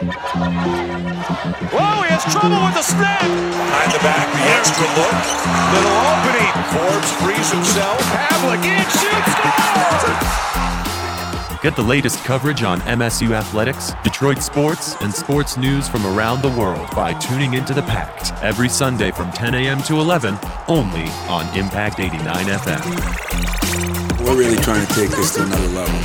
Whoa, he has trouble with the snap. Behind the back, the extra look. Little opening. Forbes frees himself. Pavlik in, shoots, scores! Get the latest coverage on MSU athletics, Detroit sports, and sports news from around the world by tuning into the Pact every Sunday from 10 a.m. to 11, only on Impact 89 FM. We're really trying to take this to another level.